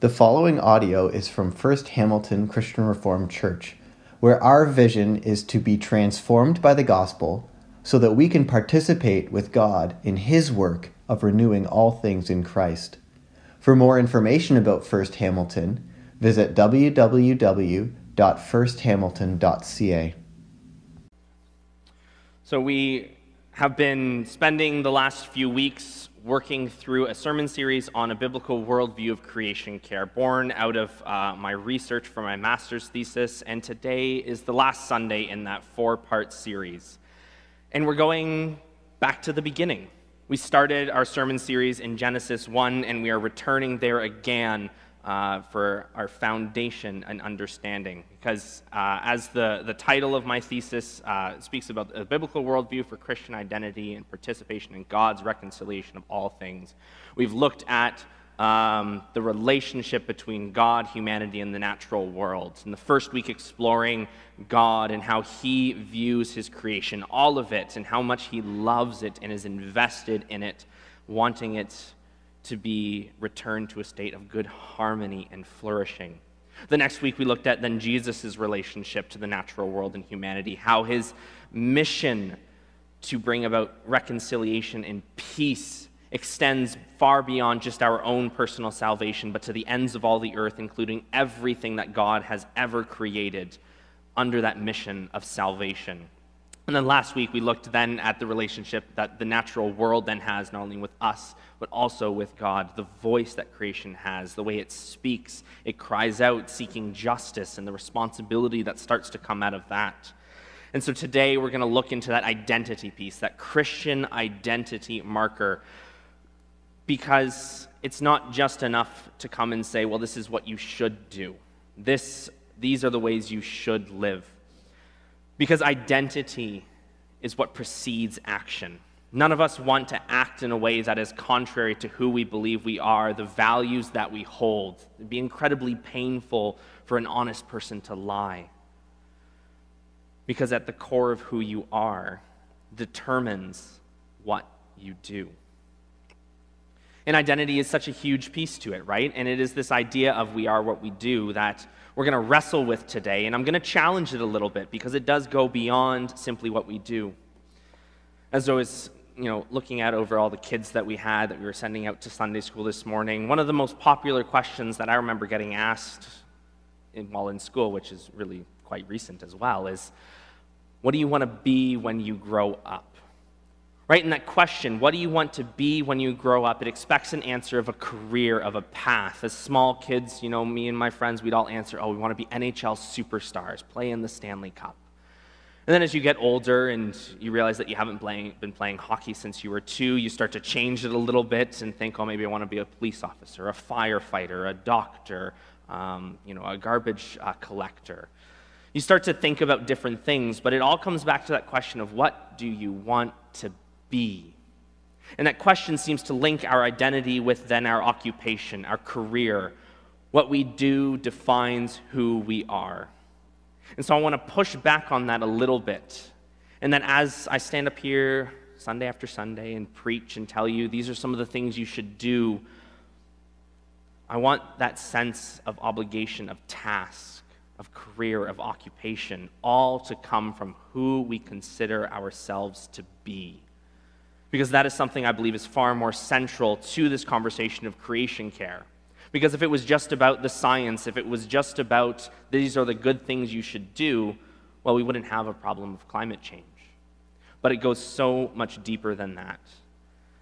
The following audio is from First Hamilton Christian Reformed Church, where our vision is to be transformed by the gospel so that we can participate with God in His work of renewing all things in Christ. For more information about First Hamilton, visit www.firsthamilton.ca. So, we have been spending the last few weeks working through a sermon series on a biblical worldview of creation care, born out of uh, my research for my master's thesis. And today is the last Sunday in that four part series. And we're going back to the beginning. We started our sermon series in Genesis 1, and we are returning there again uh, for our foundation and understanding. Because uh, as the, the title of my thesis uh, speaks about a biblical worldview for Christian identity and participation in God's reconciliation of all things, we've looked at um, the relationship between God, humanity, and the natural world. In the first week, exploring God and how He views His creation, all of it, and how much He loves it and is invested in it, wanting it to be returned to a state of good harmony and flourishing. The next week, we looked at then Jesus' relationship to the natural world and humanity, how his mission to bring about reconciliation and peace extends far beyond just our own personal salvation, but to the ends of all the earth, including everything that God has ever created under that mission of salvation. And then last week, we looked then at the relationship that the natural world then has, not only with us, but also with God, the voice that creation has, the way it speaks, it cries out seeking justice, and the responsibility that starts to come out of that. And so today, we're going to look into that identity piece, that Christian identity marker, because it's not just enough to come and say, well, this is what you should do. This, these are the ways you should live because identity is what precedes action. None of us want to act in a way that is contrary to who we believe we are, the values that we hold. It'd be incredibly painful for an honest person to lie. Because at the core of who you are determines what you do. And identity is such a huge piece to it, right? And it is this idea of we are what we do that we're going to wrestle with today. And I'm going to challenge it a little bit because it does go beyond simply what we do. As I was you know, looking at over all the kids that we had that we were sending out to Sunday school this morning, one of the most popular questions that I remember getting asked in, while in school, which is really quite recent as well, is what do you want to be when you grow up? Right? And that question, what do you want to be when you grow up? It expects an answer of a career, of a path. As small kids, you know, me and my friends, we'd all answer, oh, we want to be NHL superstars, play in the Stanley Cup. And then as you get older and you realize that you haven't been playing hockey since you were two, you start to change it a little bit and think, oh, maybe I want to be a police officer, a firefighter, a doctor, um, you know, a garbage uh, collector. You start to think about different things, but it all comes back to that question of what do you want to be? And that question seems to link our identity with then our occupation, our career. What we do defines who we are. And so I want to push back on that a little bit. And then as I stand up here Sunday after Sunday and preach and tell you these are some of the things you should do, I want that sense of obligation, of task, of career, of occupation, all to come from who we consider ourselves to be because that is something I believe is far more central to this conversation of creation care. Because if it was just about the science, if it was just about these are the good things you should do, well, we wouldn't have a problem of climate change. But it goes so much deeper than that.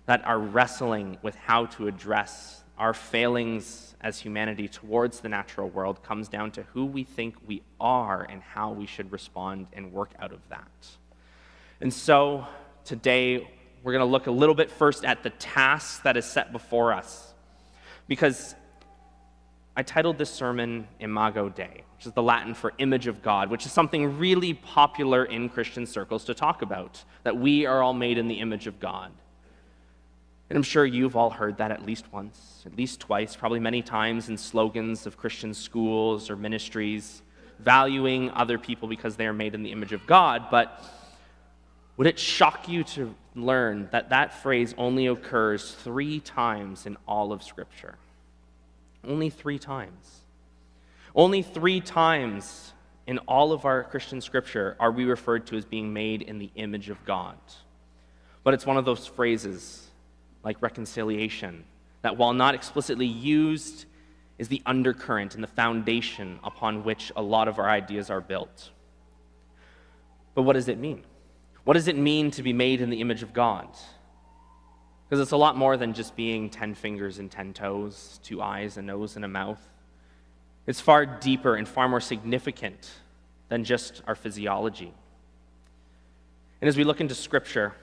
That our wrestling with how to address our failings as humanity towards the natural world comes down to who we think we are and how we should respond and work out of that. And so today, we're going to look a little bit first at the task that is set before us. Because I titled this sermon Imago Dei, which is the Latin for image of God, which is something really popular in Christian circles to talk about, that we are all made in the image of God. And I'm sure you've all heard that at least once, at least twice, probably many times in slogans of Christian schools or ministries, valuing other people because they are made in the image of God. But would it shock you to learn that that phrase only occurs three times in all of Scripture? Only three times. Only three times in all of our Christian scripture are we referred to as being made in the image of God. But it's one of those phrases, like reconciliation, that while not explicitly used, is the undercurrent and the foundation upon which a lot of our ideas are built. But what does it mean? What does it mean to be made in the image of God? Because it's a lot more than just being 10 fingers and 10 toes, two eyes, a nose, and a mouth. It's far deeper and far more significant than just our physiology. And as we look into Scripture,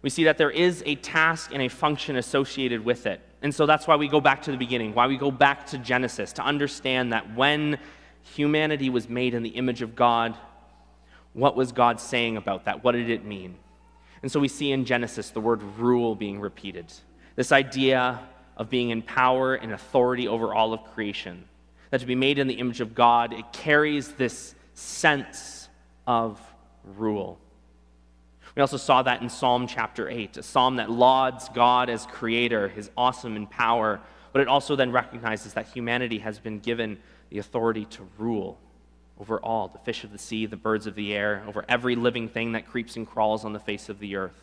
we see that there is a task and a function associated with it. And so that's why we go back to the beginning, why we go back to Genesis, to understand that when humanity was made in the image of God, what was God saying about that? What did it mean? And so we see in Genesis the word rule being repeated. This idea of being in power and authority over all of creation. That to be made in the image of God, it carries this sense of rule. We also saw that in Psalm chapter 8, a psalm that lauds God as creator, his awesome in power, but it also then recognizes that humanity has been given the authority to rule over all the fish of the sea, the birds of the air, over every living thing that creeps and crawls on the face of the earth.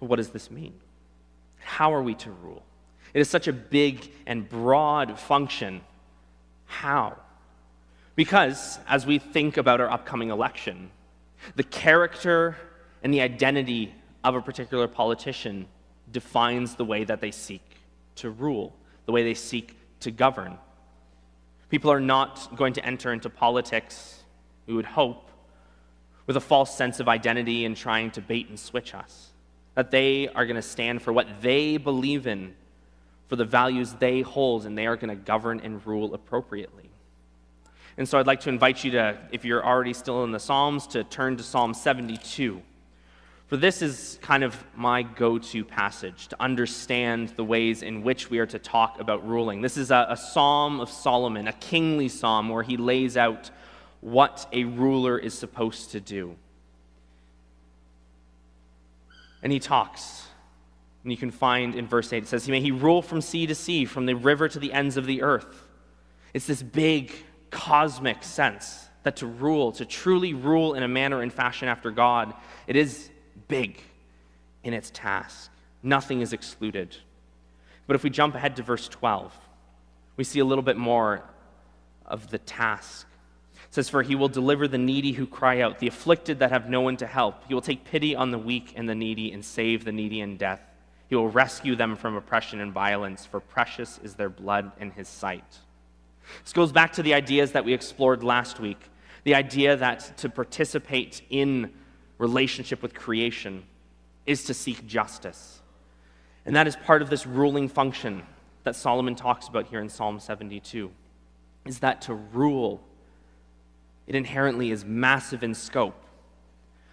But what does this mean? How are we to rule? It is such a big and broad function. How? Because as we think about our upcoming election, the character and the identity of a particular politician defines the way that they seek to rule, the way they seek to govern. People are not going to enter into politics, we would hope, with a false sense of identity and trying to bait and switch us. That they are going to stand for what they believe in, for the values they hold, and they are going to govern and rule appropriately. And so I'd like to invite you to, if you're already still in the Psalms, to turn to Psalm 72. For this is kind of my go to passage to understand the ways in which we are to talk about ruling. This is a, a, psalm of Solomon, a kingly psalm where he lays out what a ruler is supposed to do. And he talks. And you can find in verse 8, it says, May he rule from sea to sea, from the river to the ends of the earth. It's this big cosmic sense that to rule, to truly rule in a manner and fashion after God, it is big in its task. Nothing is excluded. But if we jump ahead to verse 12, we see a little bit more of the task. It says, For he will deliver the needy who cry out, the afflicted that have no one to help. He will take pity on the weak and the needy and save the needy in death. He will rescue them from oppression and violence, for precious is their blood in his sight. This goes back to the ideas that we explored last week the idea that to participate in relationship with creation is to seek justice. And that is part of this ruling function that Solomon talks about here in Psalm 72 is that to rule it inherently is massive in scope.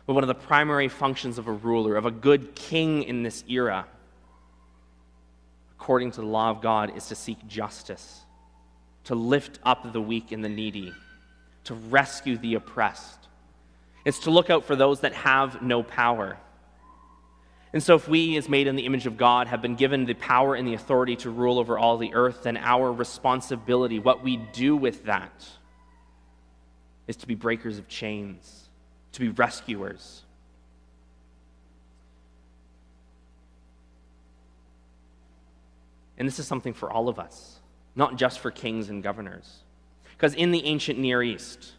But one of the primary functions of a ruler, of a good king in this era, according to the law of God, is to seek justice, to lift up the weak and the needy, to rescue the oppressed, it's to look out for those that have no power. And so, if we, as made in the image of God, have been given the power and the authority to rule over all the earth, then our responsibility, what we do with that, is to be breakers of chains, to be rescuers. And this is something for all of us, not just for kings and governors. Because in the ancient Near East,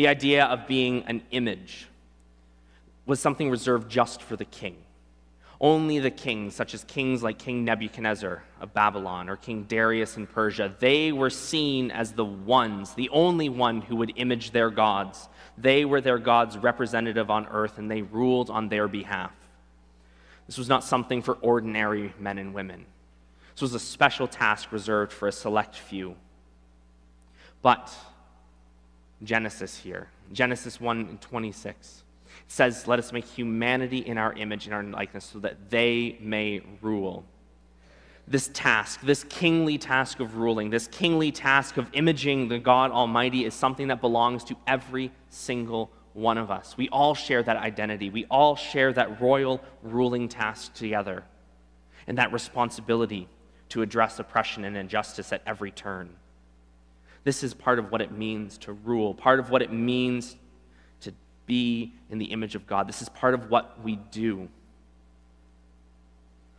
the idea of being an image was something reserved just for the king. Only the kings, such as kings like King Nebuchadnezzar of Babylon or King Darius in Persia, they were seen as the ones, the only one who would image their gods. They were their God's representative on earth and they ruled on their behalf. This was not something for ordinary men and women. This was a special task reserved for a select few. But Genesis here. Genesis 1 and 26. It says, Let us make humanity in our image and our likeness so that they may rule. This task, this kingly task of ruling, this kingly task of imaging the God Almighty is something that belongs to every single one of us. We all share that identity. We all share that royal ruling task together and that responsibility to address oppression and injustice at every turn. This is part of what it means to rule, part of what it means to be in the image of God. This is part of what we do.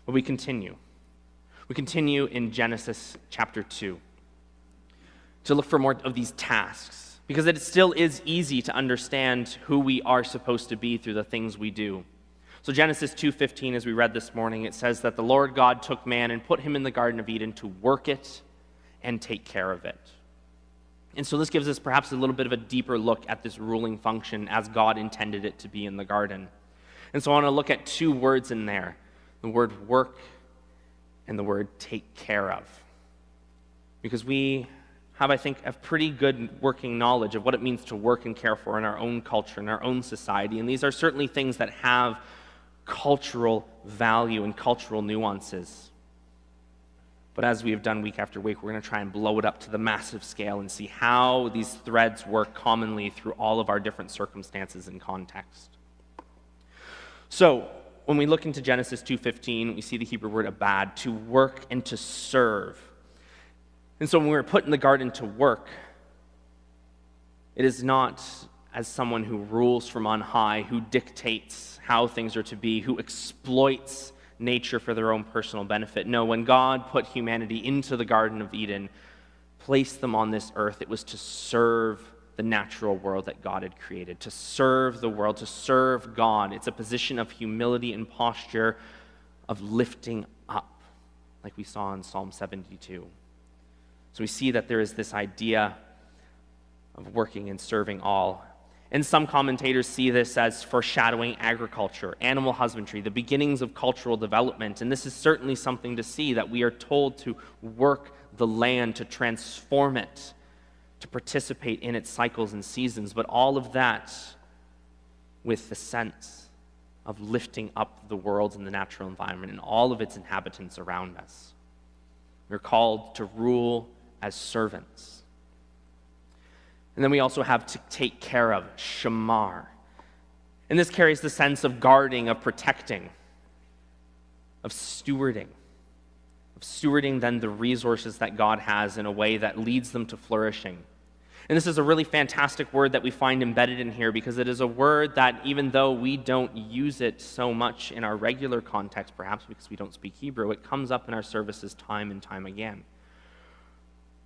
But we continue. We continue in Genesis chapter 2 to look for more of these tasks because it still is easy to understand who we are supposed to be through the things we do. So Genesis 2:15 as we read this morning it says that the Lord God took man and put him in the garden of Eden to work it and take care of it. And so this gives us perhaps a little bit of a deeper look at this ruling function as God intended it to be in the garden. And so I want to look at two words in there the word work and the word take care of. Because we have, I think, a pretty good working knowledge of what it means to work and care for in our own culture, in our own society. And these are certainly things that have cultural value and cultural nuances. But as we have done week after week, we're going to try and blow it up to the massive scale and see how these threads work commonly through all of our different circumstances and context. So, when we look into Genesis 2:15, we see the Hebrew word abad, to work and to serve. And so when we were put in the garden to work, it is not as someone who rules from on high, who dictates how things are to be, who exploits nature for their own personal benefit. No, when God put humanity into the Garden of Eden, placed them on this earth, it was to serve the natural world that God had created, to serve the world, to serve God. It's a position of humility and posture of lifting up, like we saw in Psalm 72. So we see that there is this idea of working and serving all. And some commentators see this as foreshadowing agriculture, animal husbandry, the beginnings of cultural development. And this is certainly something to see that we are told to work the land, to transform it, to participate in its cycles and seasons. But all of that with the sense of lifting up the world and the natural environment and all of its inhabitants around us. We're called to rule as servants and then we also have to take care of, shamar. And this carries the sense of guarding, of protecting, of stewarding, of stewarding then the resources that God has in a way that leads them to flourishing. And this is a really fantastic word that we find embedded in here because it is a word that, even though we don't use it so much in our regular context, perhaps because we don't speak Hebrew, it comes up in our services time and time again.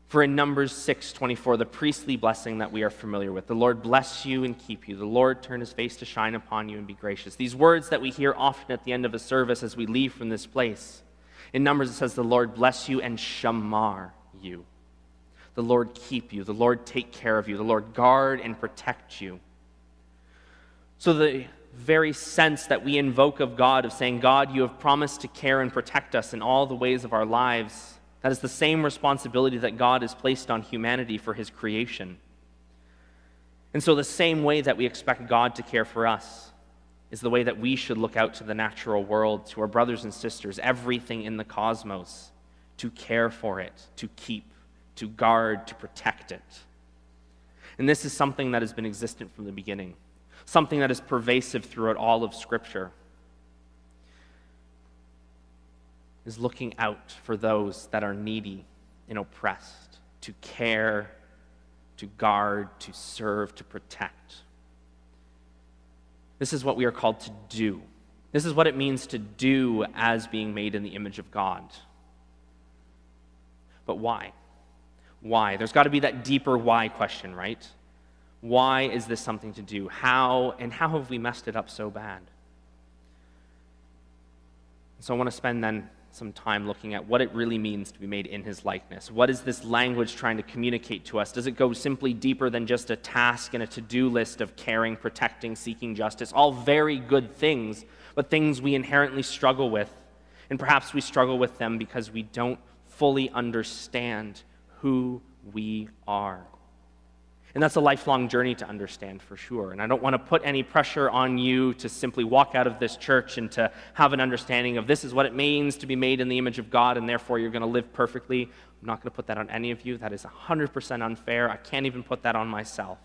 For in Numbers 6:24, the priestly blessing that we are familiar with, the Lord bless you and keep you. The Lord turn his face to shine upon you and be gracious. These words that we hear often at the end of a service as we leave from this place. In Numbers, it says, The Lord bless you and shamar you. The Lord keep you. The Lord take care of you. The Lord guard and protect you. So, the very sense that we invoke of God, of saying, God, you have promised to care and protect us in all the ways of our lives that is the same responsibility that God has placed on humanity for his creation. And so, the same way that we expect God to care for us is the way that we should look out to the natural world, to our brothers and sisters, everything in the cosmos, to care for it, to keep, to guard, to protect it. And this is something that has been existent from the beginning, something that is pervasive throughout all of Scripture. Is looking out for those that are needy and oppressed, to care, to guard, to serve, to protect. This is what we are called to do. This is what it means to do as being made in the image of God. But why? Why? There's got to be that deeper why question, right? Why is this something to do? How, and how have we messed it up so bad? So I want to spend then some time looking at what it really means to be made in his likeness. What is this language trying to communicate to us? Does it go simply deeper than just a task and a to do list of caring, protecting, seeking justice? All very good things, but things we inherently struggle with. And perhaps we struggle with them because we don't fully understand who we are. And that's a lifelong journey to understand for sure. And I don't want to put any pressure on you to simply walk out of this church and to have an understanding of this is what it means to be made in the image of God and therefore you're going to live perfectly. I'm not going to put that on any of you. That is 100% unfair. I can't even put that on myself.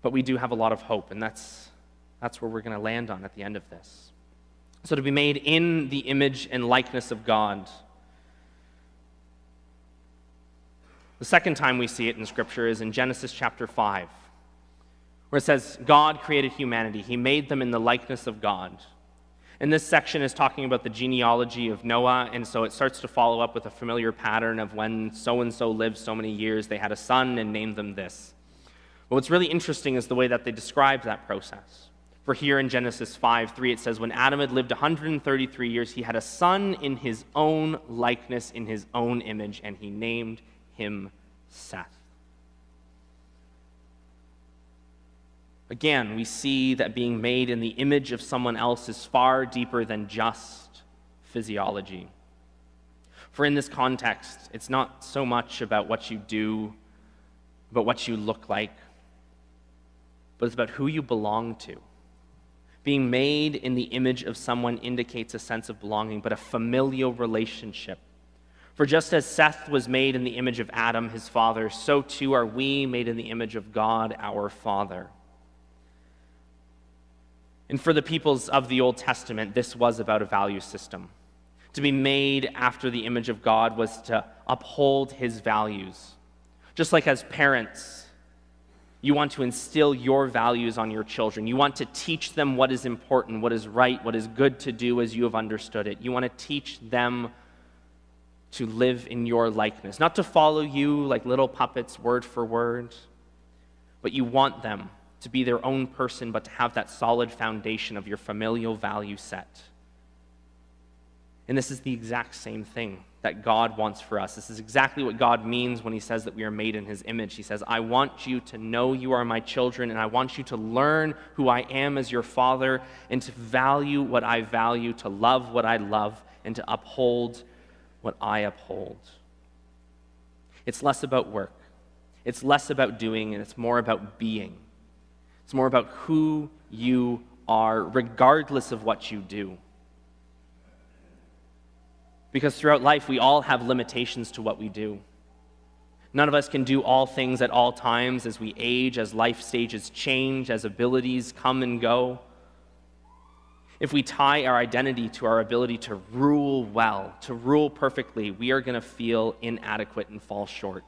But we do have a lot of hope, and that's, that's where we're going to land on at the end of this. So, to be made in the image and likeness of God. The second time we see it in Scripture is in Genesis chapter 5, where it says, God created humanity. He made them in the likeness of God. And this section is talking about the genealogy of Noah, and so it starts to follow up with a familiar pattern of when so and so lived so many years, they had a son and named them this. But what's really interesting is the way that they describe that process. For here in Genesis 5 3, it says, When Adam had lived 133 years, he had a son in his own likeness, in his own image, and he named him Seth. Again, we see that being made in the image of someone else is far deeper than just physiology. For in this context, it's not so much about what you do, but what you look like, but it's about who you belong to. Being made in the image of someone indicates a sense of belonging, but a familial relationship. For just as Seth was made in the image of Adam, his father, so too are we made in the image of God, our Father. And for the peoples of the Old Testament, this was about a value system. To be made after the image of God was to uphold his values. Just like as parents, you want to instill your values on your children. You want to teach them what is important, what is right, what is good to do as you have understood it. You want to teach them to live in your likeness, not to follow you like little puppets, word for word, but you want them to be their own person, but to have that solid foundation of your familial value set. And this is the exact same thing that God wants for us. This is exactly what God means when He says that we are made in His image. He says, I want you to know you are my children, and I want you to learn who I am as your father, and to value what I value, to love what I love, and to uphold what I uphold. It's less about work, it's less about doing, and it's more about being. It's more about who you are, regardless of what you do. Because throughout life, we all have limitations to what we do. None of us can do all things at all times as we age, as life stages change, as abilities come and go. If we tie our identity to our ability to rule well, to rule perfectly, we are going to feel inadequate and fall short.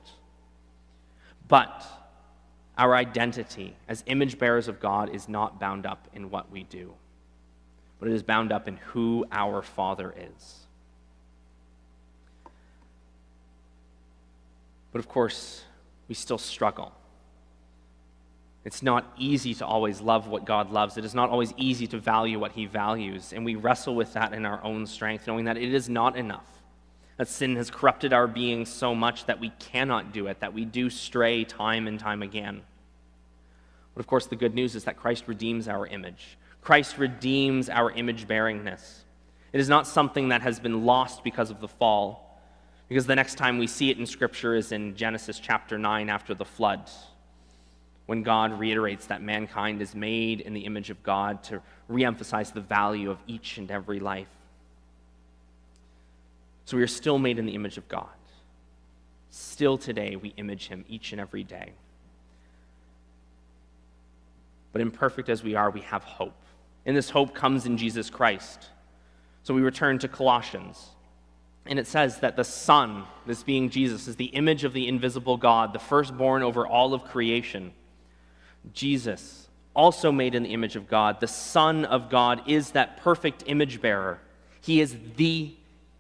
But our identity as image bearers of God is not bound up in what we do, but it is bound up in who our Father is. But of course, we still struggle. It's not easy to always love what God loves. It is not always easy to value what He values. And we wrestle with that in our own strength, knowing that it is not enough. That sin has corrupted our being so much that we cannot do it, that we do stray time and time again. But of course, the good news is that Christ redeems our image. Christ redeems our image bearingness. It is not something that has been lost because of the fall. Because the next time we see it in Scripture is in Genesis chapter 9 after the flood, when God reiterates that mankind is made in the image of God to reemphasize the value of each and every life. So we are still made in the image of God. Still today, we image Him each and every day. But imperfect as we are, we have hope. And this hope comes in Jesus Christ. So we return to Colossians. And it says that the Son, this being Jesus, is the image of the invisible God, the firstborn over all of creation. Jesus, also made in the image of God, the Son of God, is that perfect image bearer. He is the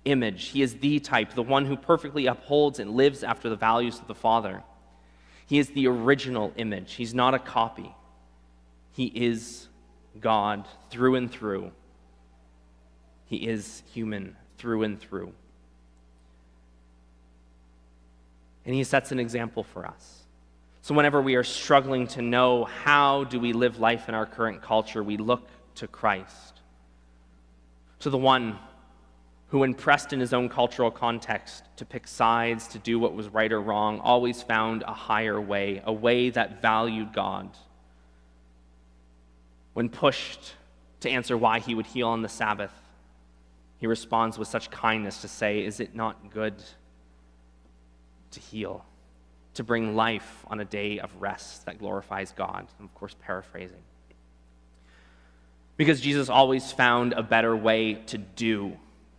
image, He is the type, the one who perfectly upholds and lives after the values of the Father. He is the original image, He's not a copy. He is God through and through. He is human through and through. and he sets an example for us. So whenever we are struggling to know how do we live life in our current culture, we look to Christ, to the one who, when pressed in his own cultural context to pick sides, to do what was right or wrong, always found a higher way, a way that valued God. When pushed to answer why he would heal on the Sabbath, he responds with such kindness to say, Is it not good to heal, to bring life on a day of rest that glorifies God. I'm, of course, paraphrasing. Because Jesus always found a better way to do,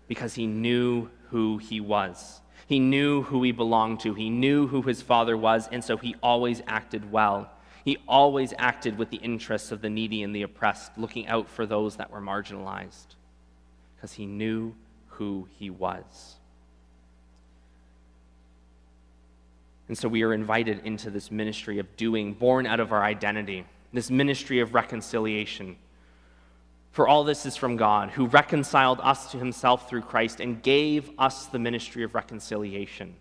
because he knew who he was. He knew who he belonged to, he knew who his father was, and so he always acted well. He always acted with the interests of the needy and the oppressed, looking out for those that were marginalized, because he knew who he was. And so we are invited into this ministry of doing, born out of our identity, this ministry of reconciliation. For all this is from God, who reconciled us to himself through Christ and gave us the ministry of reconciliation.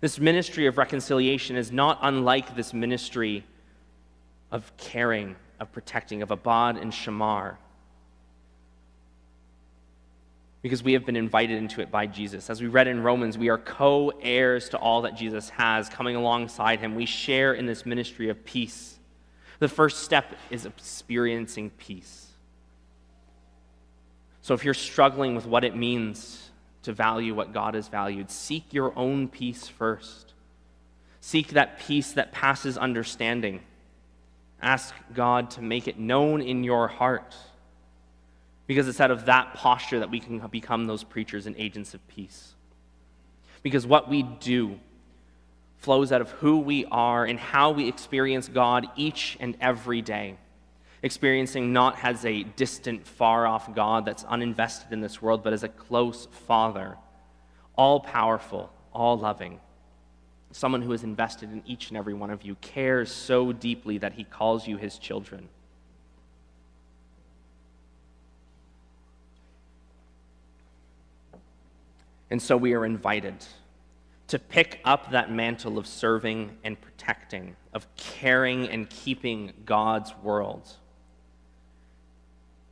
This ministry of reconciliation is not unlike this ministry of caring, of protecting, of Abad and Shamar because we have been invited into it by Jesus. As we read in Romans, we are co heirs to all that Jesus has coming alongside him. We share in this ministry of peace. The first step is experiencing peace. So if you're struggling with what it means to value what God has valued, seek your own peace first. Seek that peace that passes understanding. Ask God to make it known in your heart because it's out of that posture that we can become those preachers and agents of peace. Because what we do flows out of who we are and how we experience God each and every day. Experiencing not as a distant, far off God that's uninvested in this world, but as a close Father, all powerful, all loving. Someone who is invested in each and every one of you, cares so deeply that he calls you his children. And so we are invited to pick up that mantle of serving and protecting, of caring and keeping God's world.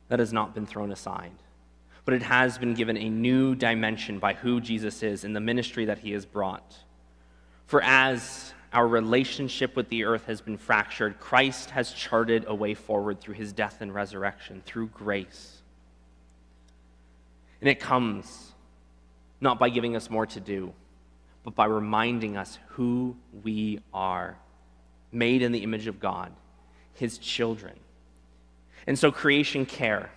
That has not been thrown aside, but it has been given a new dimension by who Jesus is in the ministry that he has brought. For as our relationship with the earth has been fractured, Christ has charted a way forward through his death and resurrection, through grace. And it comes not by giving us more to do, but by reminding us who we are, made in the image of God, His children. And so, creation care,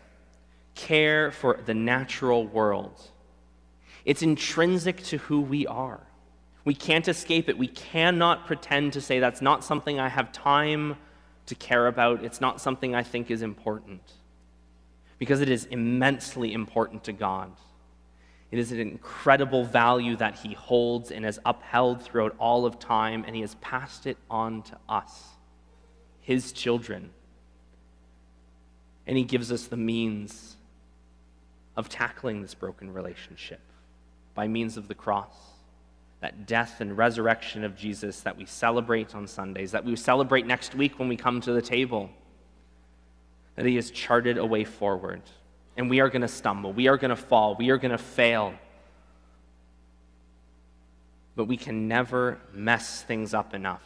care for the natural world, it's intrinsic to who we are. We can't escape it. We cannot pretend to say that's not something I have time to care about. It's not something I think is important. Because it is immensely important to God. It is an incredible value that he holds and has upheld throughout all of time, and he has passed it on to us, his children. And he gives us the means of tackling this broken relationship by means of the cross, that death and resurrection of Jesus that we celebrate on Sundays, that we celebrate next week when we come to the table, that he has charted a way forward and we are going to stumble. We are going to fall. We are going to fail. But we can never mess things up enough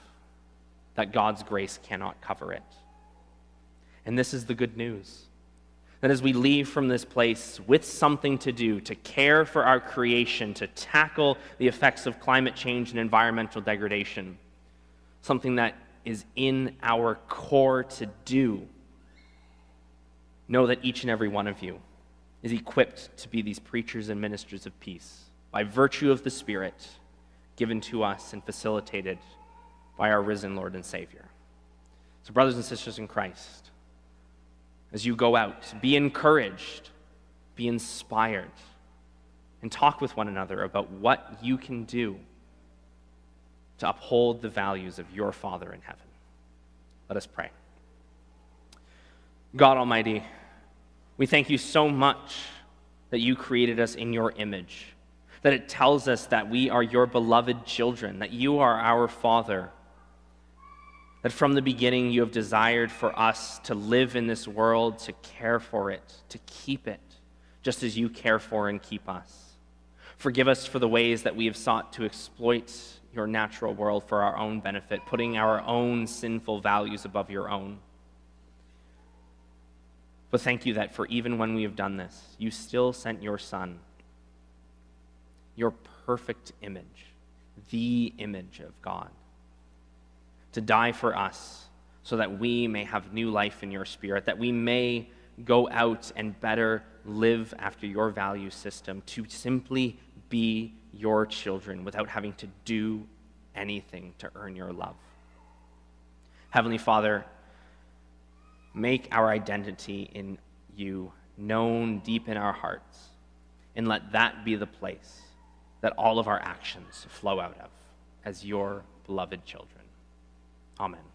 that God's grace cannot cover it. And this is the good news that as we leave from this place with something to do, to care for our creation, to tackle the effects of climate change and environmental degradation, something that is in our core to do know that each and every one of you is equipped to be these preachers and ministers of peace by virtue of the Spirit given to us and facilitated by our risen Lord and Savior. So, brothers and sisters in Christ, as you go out, be encouraged, be inspired, and talk with one another about what you can do to uphold the values of your Father in heaven. Let us pray. God Almighty, we thank you so much that you created us in your image, that it tells us that we are your beloved children, that you are our Father, that from the beginning you have desired for us to live in this world, to care for it, to keep it, just as you care for and keep us. Forgive us for the ways that we have sought to exploit your natural world for our own benefit, putting our own sinful values above your own. But thank you that for even when we have done this, you still sent your Son, your perfect image, the image of God, to die for us so that we may have new life in your Spirit, that we may go out and better live after your value system, to simply be your children without having to do anything to earn your love. Heavenly Father, make our identity in you known deep in our hearts, and let that be the place that all of our actions flow out of as your beloved children. Amen.